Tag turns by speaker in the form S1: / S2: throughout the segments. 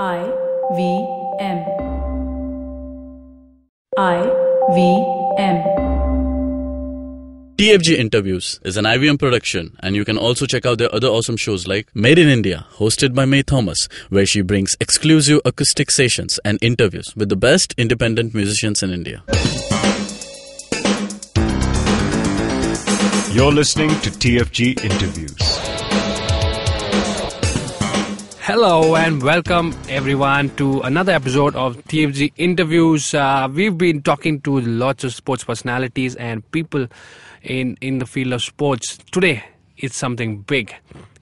S1: I V M. I V M.
S2: TFG Interviews is an IVM production, and you can also check out their other awesome shows like Made in India, hosted by May Thomas, where she brings exclusive acoustic sessions and interviews with the best independent musicians in India.
S3: You're listening to TFG Interviews.
S4: Hello and welcome everyone to another episode of TFG Interviews. Uh, we've been talking to lots of sports personalities and people in in the field of sports. Today, it's something big.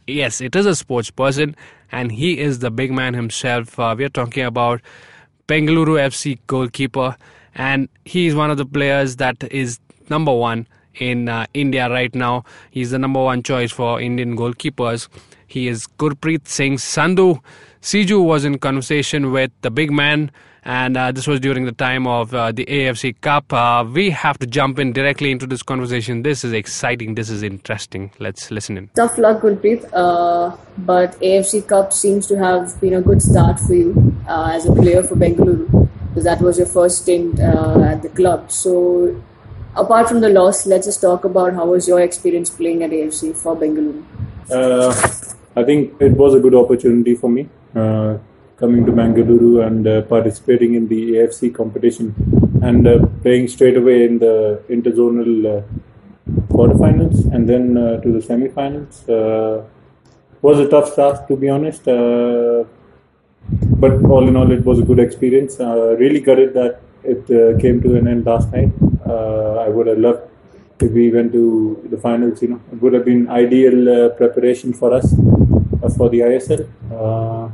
S4: Yes, it is a sports person, and he is the big man himself. Uh, we are talking about Bengaluru FC goalkeeper, and he is one of the players that is number one in uh, India right now. He's the number one choice for Indian goalkeepers. He is Gurpreet Singh Sandhu. Siju was in conversation with the big man, and uh, this was during the time of uh, the AFC Cup. Uh, we have to jump in directly into this conversation. This is exciting. This is interesting. Let's listen in.
S5: Tough luck, Gurpreet. Uh, but AFC Cup seems to have been a good start for you uh, as a player for Bengaluru because that was your first stint uh, at the club. So, apart from the loss, let's just talk about how was your experience playing at AFC for Bengaluru.
S6: I think it was a good opportunity for me uh, coming to Mangaluru and uh, participating in the AFC competition and uh, playing straight away in the interzonal uh, quarterfinals and then uh, to the semifinals. Uh, was a tough start to be honest, but all in all, it was a good experience. Really gutted that it came to an end last night. I would have loved if we went to the finals. You know, it would have been ideal preparation for us for the ISL. Uh,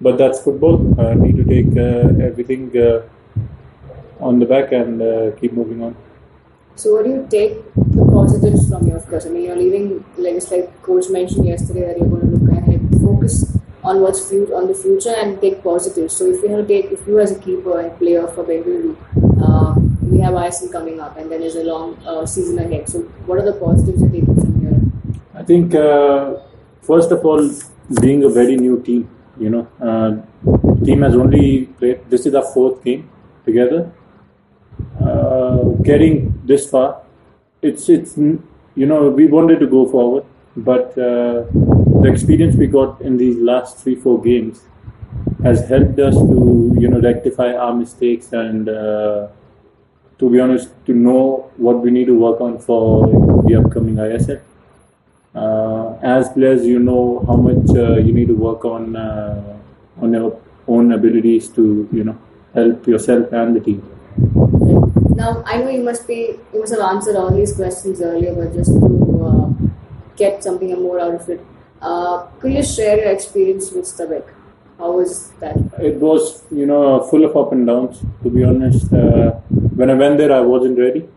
S6: but that's football. Uh, need to take uh, everything uh, on the back and uh, keep moving on.
S5: So, what do you take the positives from your course? I mean, you're leaving, like it's like coach mentioned yesterday, that you're going to look ahead, focus on what's fu- on the future, and take positives. So, if you have to take, if you as a keeper and player for Bengaluru, uh, we have ISL coming up, and then there's a long uh, season ahead. So, what are the positives you're taking from here?
S6: I think uh, first of all, being a very new team, you know, uh, team has only played. This is our fourth game together. Uh, getting this far, it's it's you know we wanted to go forward, but uh, the experience we got in these last three four games has helped us to you know rectify our mistakes and uh, to be honest to know what we need to work on for the upcoming uh, as players, you know how much uh, you need to work on uh, on your own abilities to you know help yourself and the team.
S5: Now, I know you must be you must have answered all these questions earlier, but just to uh, get something more out of it, uh, could you share your experience with Stabæk? How was that?
S6: It was you know full of up and downs. To be honest, uh, when I went there, I wasn't ready.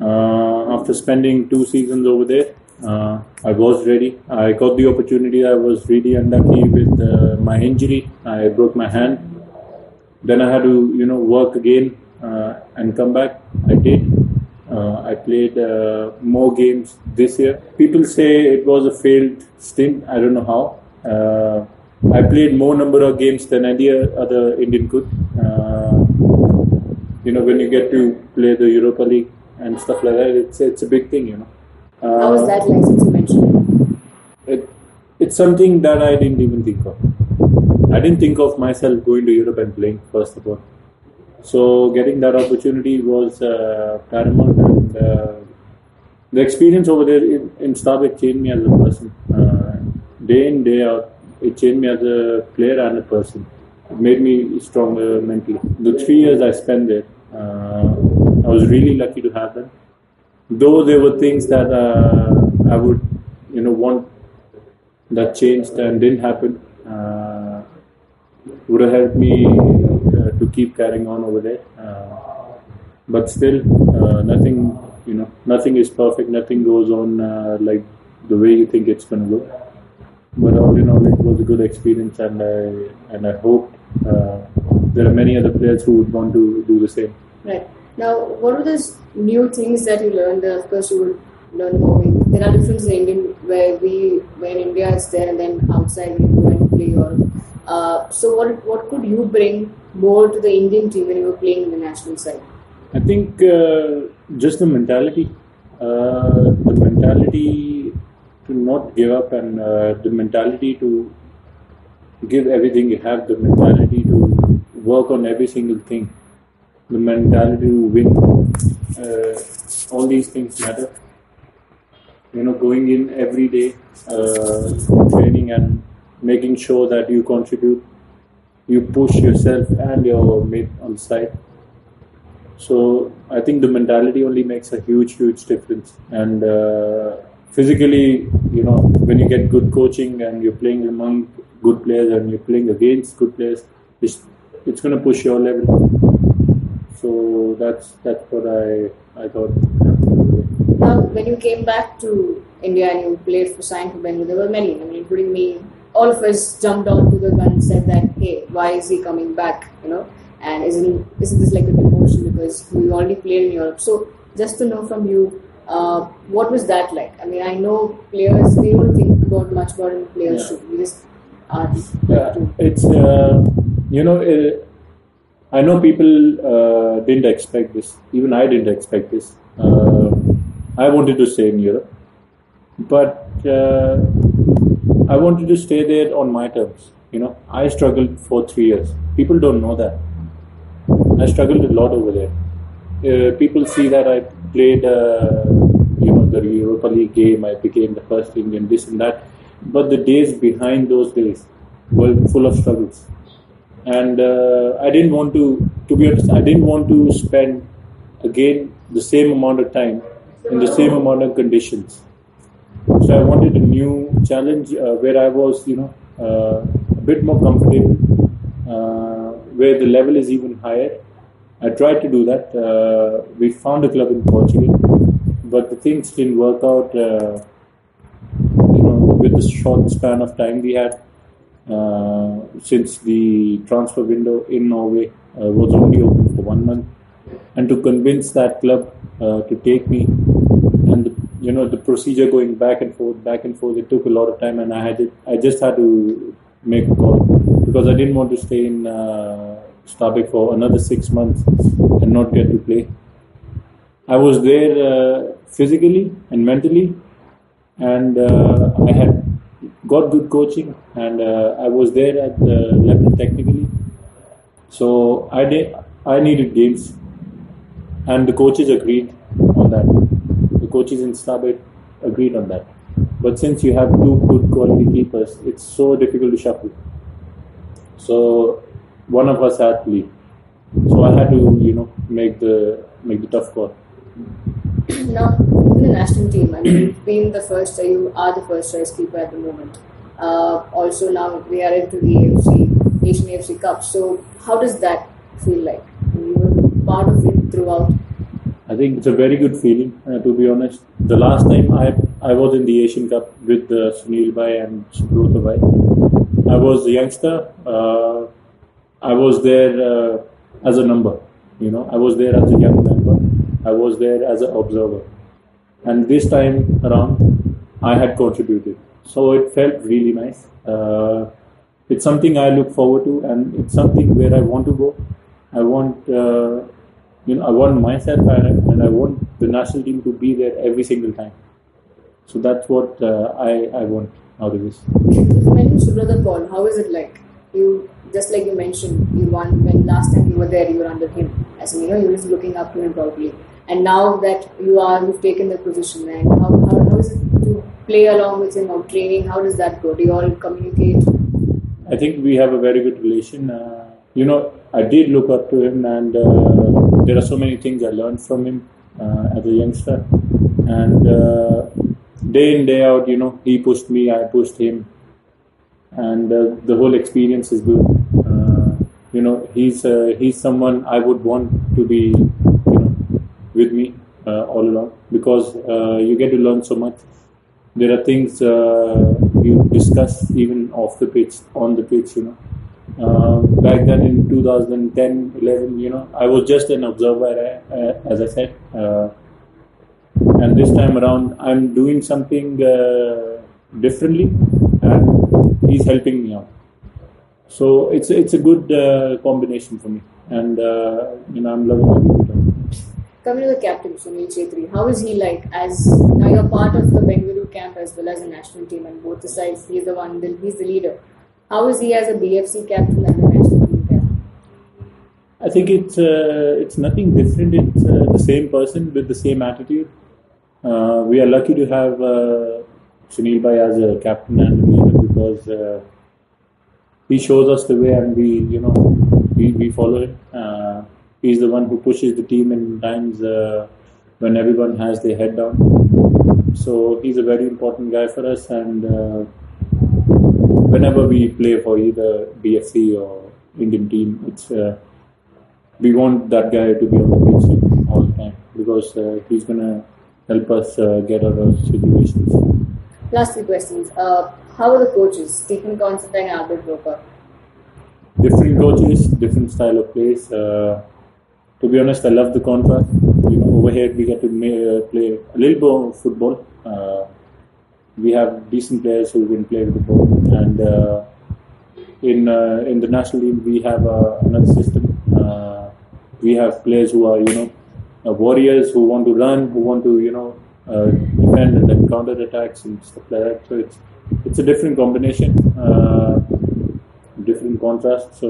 S6: Uh, after spending two seasons over there, uh, I was ready. I got the opportunity. I was really unlucky with uh, my injury. I broke my hand. Then I had to, you know, work again uh, and come back. I did. Uh, I played uh, more games this year. People say it was a failed stint. I don't know how. Uh, I played more number of games than any other Indian could. You know, when you get to play the Europa League and stuff like that, it's it's a big thing. You know.
S5: How was that you mentioned?
S6: It, it's something that I didn't even think of. I didn't think of myself going to Europe and playing, first of all. So getting that opportunity was uh, paramount, and uh, the experience over there in, in Stabæk changed me as a person. Uh, day in, day out, it changed me as a player and a person. It made me stronger mentally. The three years I spent there, uh, I was really lucky to have them though there were things that uh, I would, you know, want that changed and didn't happen, uh, would have helped me uh, to keep carrying on over there. Uh, but still, uh, nothing, you know, nothing is perfect. Nothing goes on uh, like the way you think it's going to go. But all in all, it was a good experience, and I and I hope there are many other players who would want to do the same.
S5: Right. Now, what are those new things that you learned? Of course, you would learn more. There are differences in Indian where we, when India is there, and then outside we go and play, or Uh, so what what could you bring more to the Indian team when you were playing in the national side?
S6: I think uh, just the mentality, uh, the mentality to not give up, and uh, the mentality to give everything you have, the mentality to work on every single thing, the mentality to win. Uh, all these things matter. You know, going in every day, uh, training and making sure that you contribute, you push yourself and your mate on the side. So I think the mentality only makes a huge, huge difference. And uh, physically, you know, when you get good coaching and you're playing among good players and you're playing against good players, it's it's going to push your level. So that's that's what I I thought.
S5: Now, when you came back to India and you played for Saint for Bengal, there were many, I mean, including me. All of us jumped onto the gun and said that, hey, why is he coming back? You know, and isn't isn't this like a demotion because we already played in Europe? So, just to know from you, uh, what was that like? I mean, I know players they don't think about much about it in players
S6: Yeah.
S5: should we just are
S6: Yeah, it's uh, you know uh, I know people uh, didn't expect this. Even I didn't expect this. Uh, I wanted to stay in Europe, but uh, I wanted to stay there on my terms. You know, I struggled for three years. People don't know that. I struggled a lot over there. Uh, people see that I played, uh, you know, the Europa League game. I became the first Indian, this and that. But the days behind those days were full of struggles, and uh, I didn't want to. To be honest, I didn't want to spend again the same amount of time in the same amount of conditions. So I wanted a new challenge uh, where I was, you know, uh, a bit more comfortable, uh, where the level is even higher. I tried to do that. Uh, we found a club in Portugal, but the things didn't work out. Uh, you know, with the short span of time we had, since the transfer window in Norway uh, was only open for one month, and to convince that club uh, to take me, and the, you know the procedure going back and forth, back and forth, it took a lot of time, and I had it, I just had to make a call because I didn't want to stay in uh, for another six months and not get to play. I was there uh, physically and mentally, and uh, I had got good coaching, and uh, I was there at the level technically. So I did. I needed games, and the coaches agreed on that. The coaches in Stabæk agreed on that. But since you have two good quality keepers, it's so difficult to shuffle. So one of us had to leave. So I had to, you know, make the make the tough call.
S5: Now in the national team, I mean, you've been the first, you are the first choice keeper at the moment. Uh, also, now we are into the AFC, Asian AFC Cup. So, how does that feel like? You were part of it throughout.
S6: I think it's a very good feeling, uh, to be honest. The last time I I was in the Asian Cup with uh, Sunil Bhai and Subrata Bhai, I was a youngster. Uh, I was there uh, as a number, you know. I was there as a young member. I was there as an observer. And this time around, I had contributed. So it felt really nice. Uh, it's something I look forward to, and it's something where I want to go. I want, uh, you know, I want myself, and, and I want the national team to be there every single time. So that's what uh, I I want.
S5: You mentioned Subrata Paul. How is it like? You just like you mentioned, you won when last time you were there, you were under him. As in, you know, you were just looking up to him probably. And now that you are, you've taken the position, and how, how, how is it to play along with him or training? How does that go? Do you all communicate?
S6: I think we have a very good relation. Uh, you know, I did look up to him, and uh, there are so many things I learned from him uh, as a youngster. And uh, day in day out, you know, he pushed me, I pushed him, and uh, the whole experience is good. Uh, you know, he's he's someone I would want to be, with me uh, all along because uh, you get to learn so much. There are things uh, you discuss even off the pitch, on the pitch, you know. Uh, back then in 2010 11 you know i was just an observer uh, as i said uh, and this time around i'm doing something differently and he's helping me out So it's it's a good combination for me, and you know I'm loving it.
S5: Coming to the captain, Sunil Chhetri, how is he like as now you're part of the Bengaluru camp as well as the national team and both the sides, he's the one, he's the leader. How is he as a BFC captain and the national team captain?
S6: I think it's uh, it's nothing different. It's uh, the same person with the same attitude. Uh, we are lucky to have uh, Sunil Bhai as a captain and a leader because uh, he shows us the way and we you know we, we follow him. He's the one who pushes the team in times uh, when everyone has their head down. So he's a very important guy for us and. Uh, whenever we play for either BFC or Indian team, it's uh, we want that guy to be on the pitch all the time because uh, he's gonna help us uh, get out of situations.
S5: Last three questions. Uh, how are the coaches, Stephen Constantine and Albert Roca?
S6: Different coaches, different style of plays. To be honest, I love the contrast. You know, over here we get to uh, play a little bit of football. Uh, we have decent players who can play with the ball, and uh, in uh, in the national team we have uh, another system. Uh, we have players who are you know warriors who want to run, who want to you know defend and then counter attacks and stuff like that. So it's it's a different combination, different contrast. So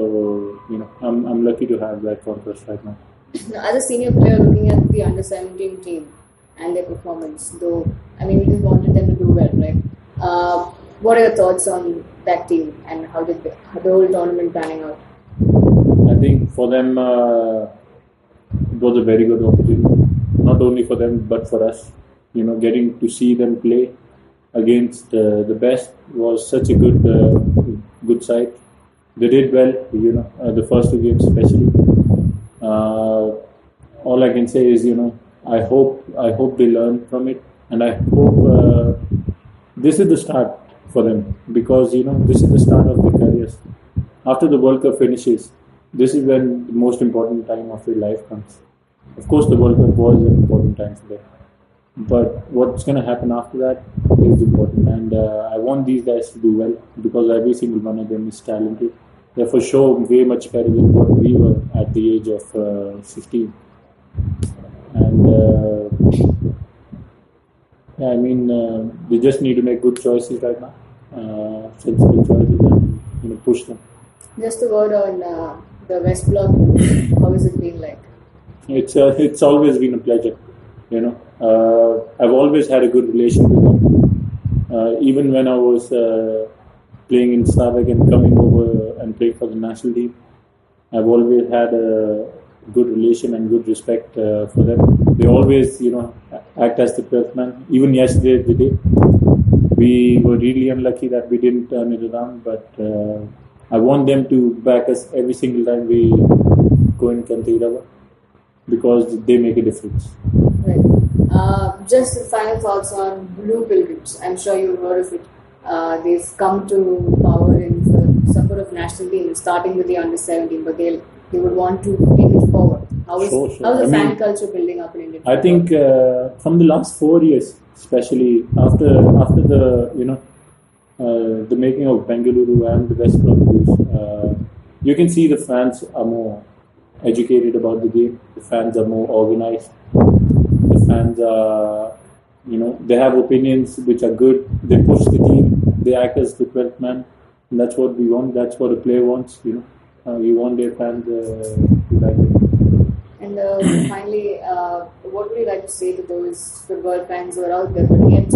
S6: you know I'm I'm lucky to have that contrast right now.
S5: As a senior player looking at the under 17 team and their performance, though, I mean, we just wanted them to do well, right? Uh, what are your thoughts on that team and how did the, how the whole tournament panning out?
S6: I think for them uh, it was a very good opportunity, not only for them but for us. You know, getting to see them play against uh, the best was such a good uh, good side. They did well, you know, uh, the first two games especially. Uh, all I can say is, you know, I hope I hope they learn from it, and I hope uh, this is the start for them because you know this is the start of their careers. After the World Cup finishes, this is when the most important time of their life comes. Of course, the World Cup was an important time for them, but what's going to happen after that is important. And uh, I want these guys to do well because every single one of them is talented. They're for sure way much better than what we were at the age of uh, 15. And uh, yeah, I mean, uh, they just need to make good choices right now, uh, sensible choices, and you know, push them.
S5: Just a word on uh, the West Block. How has it been like?
S6: It's uh, it's always been a pleasure. You know, uh, I've always had a good relation with them. Uh, even when I was uh, playing in Stabæk and coming over and playing for the national team, I've always had a good relation and good respect uh, for them. They always, you know, act as the twelfth man. Even yesterday they did. We were really unlucky that we didn't turn it around, but uh, I want them to back us every single time we go in Kanteerava because they make a difference.
S5: Right. Uh, just final thoughts on Blue Pilgrims. I'm sure you've heard of it. Uh, they've come to power in some sort of national team, starting with the under 17, but they'll they would want to take it forward. How is
S6: Sure, sure.
S5: how is the
S6: I
S5: fan
S6: mean,
S5: culture building up in India?
S6: I think uh, from the last four years, especially after after the you know uh, the making of Bengaluru and the West Block uh, you can see the fans are more educated about the game. The fans are more organized. The fans are you know they have opinions which are good. They push the team. They act as the twelfth man. And that's what we want. That's what a player wants. You know, we want their fans uh, to like it.
S5: And uh, finally, uh, what would you like to say to those football fans who are out there, but yet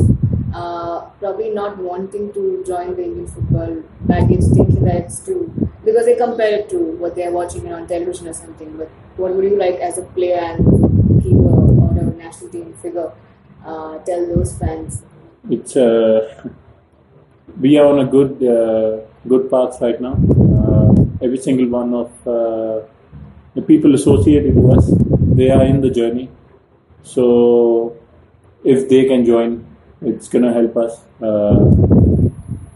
S5: uh, probably not wanting to join the Indian football baggage, thinking that it's true because they compare it to what they are watching on television or something. But what would you like as a player and keeper or a national team figure uh, tell those fans?
S6: it's uh, we are on a good uh, good path right now. Uh, every single one of uh, the people associated with us, they are in the journey. So if they can join, it's gonna help us. Uh,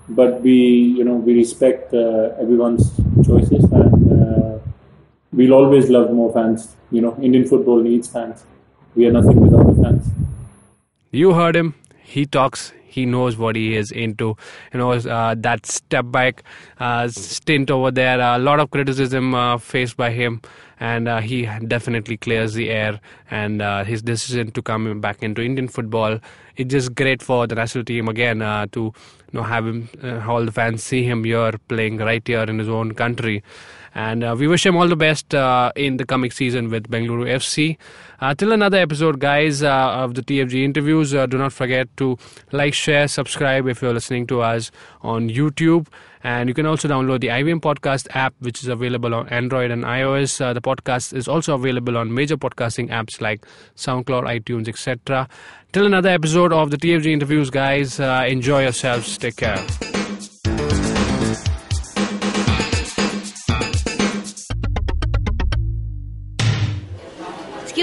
S6: but we, you know, we respect everyone's choices, and we'll always love more fans. You know, Indian football needs fans. We are nothing without the fans.
S4: You heard him. He talks, he knows what he is into. You know, uh, that Stabæk uh, stint over there, a lot of criticism uh, faced by him, and uh, he definitely clears the air. And uh, his decision to come back into Indian football, it's just great for the national team again uh, to you know have him, all the fans see him here playing right here in his own country. And uh, we wish him all the best uh, in the coming season with Bengaluru FC. Uh, till another episode, guys, uh, of the TFG interviews. Uh, do not forget to like, share, subscribe if you're listening to us on YouTube. And you can also download the IVM Podcast app, which is available on Android and iOS. Uh, the podcast is also available on major podcasting apps like SoundCloud, iTunes, etc. Till another episode of the TFG interviews, guys. Uh, enjoy yourselves. Take care.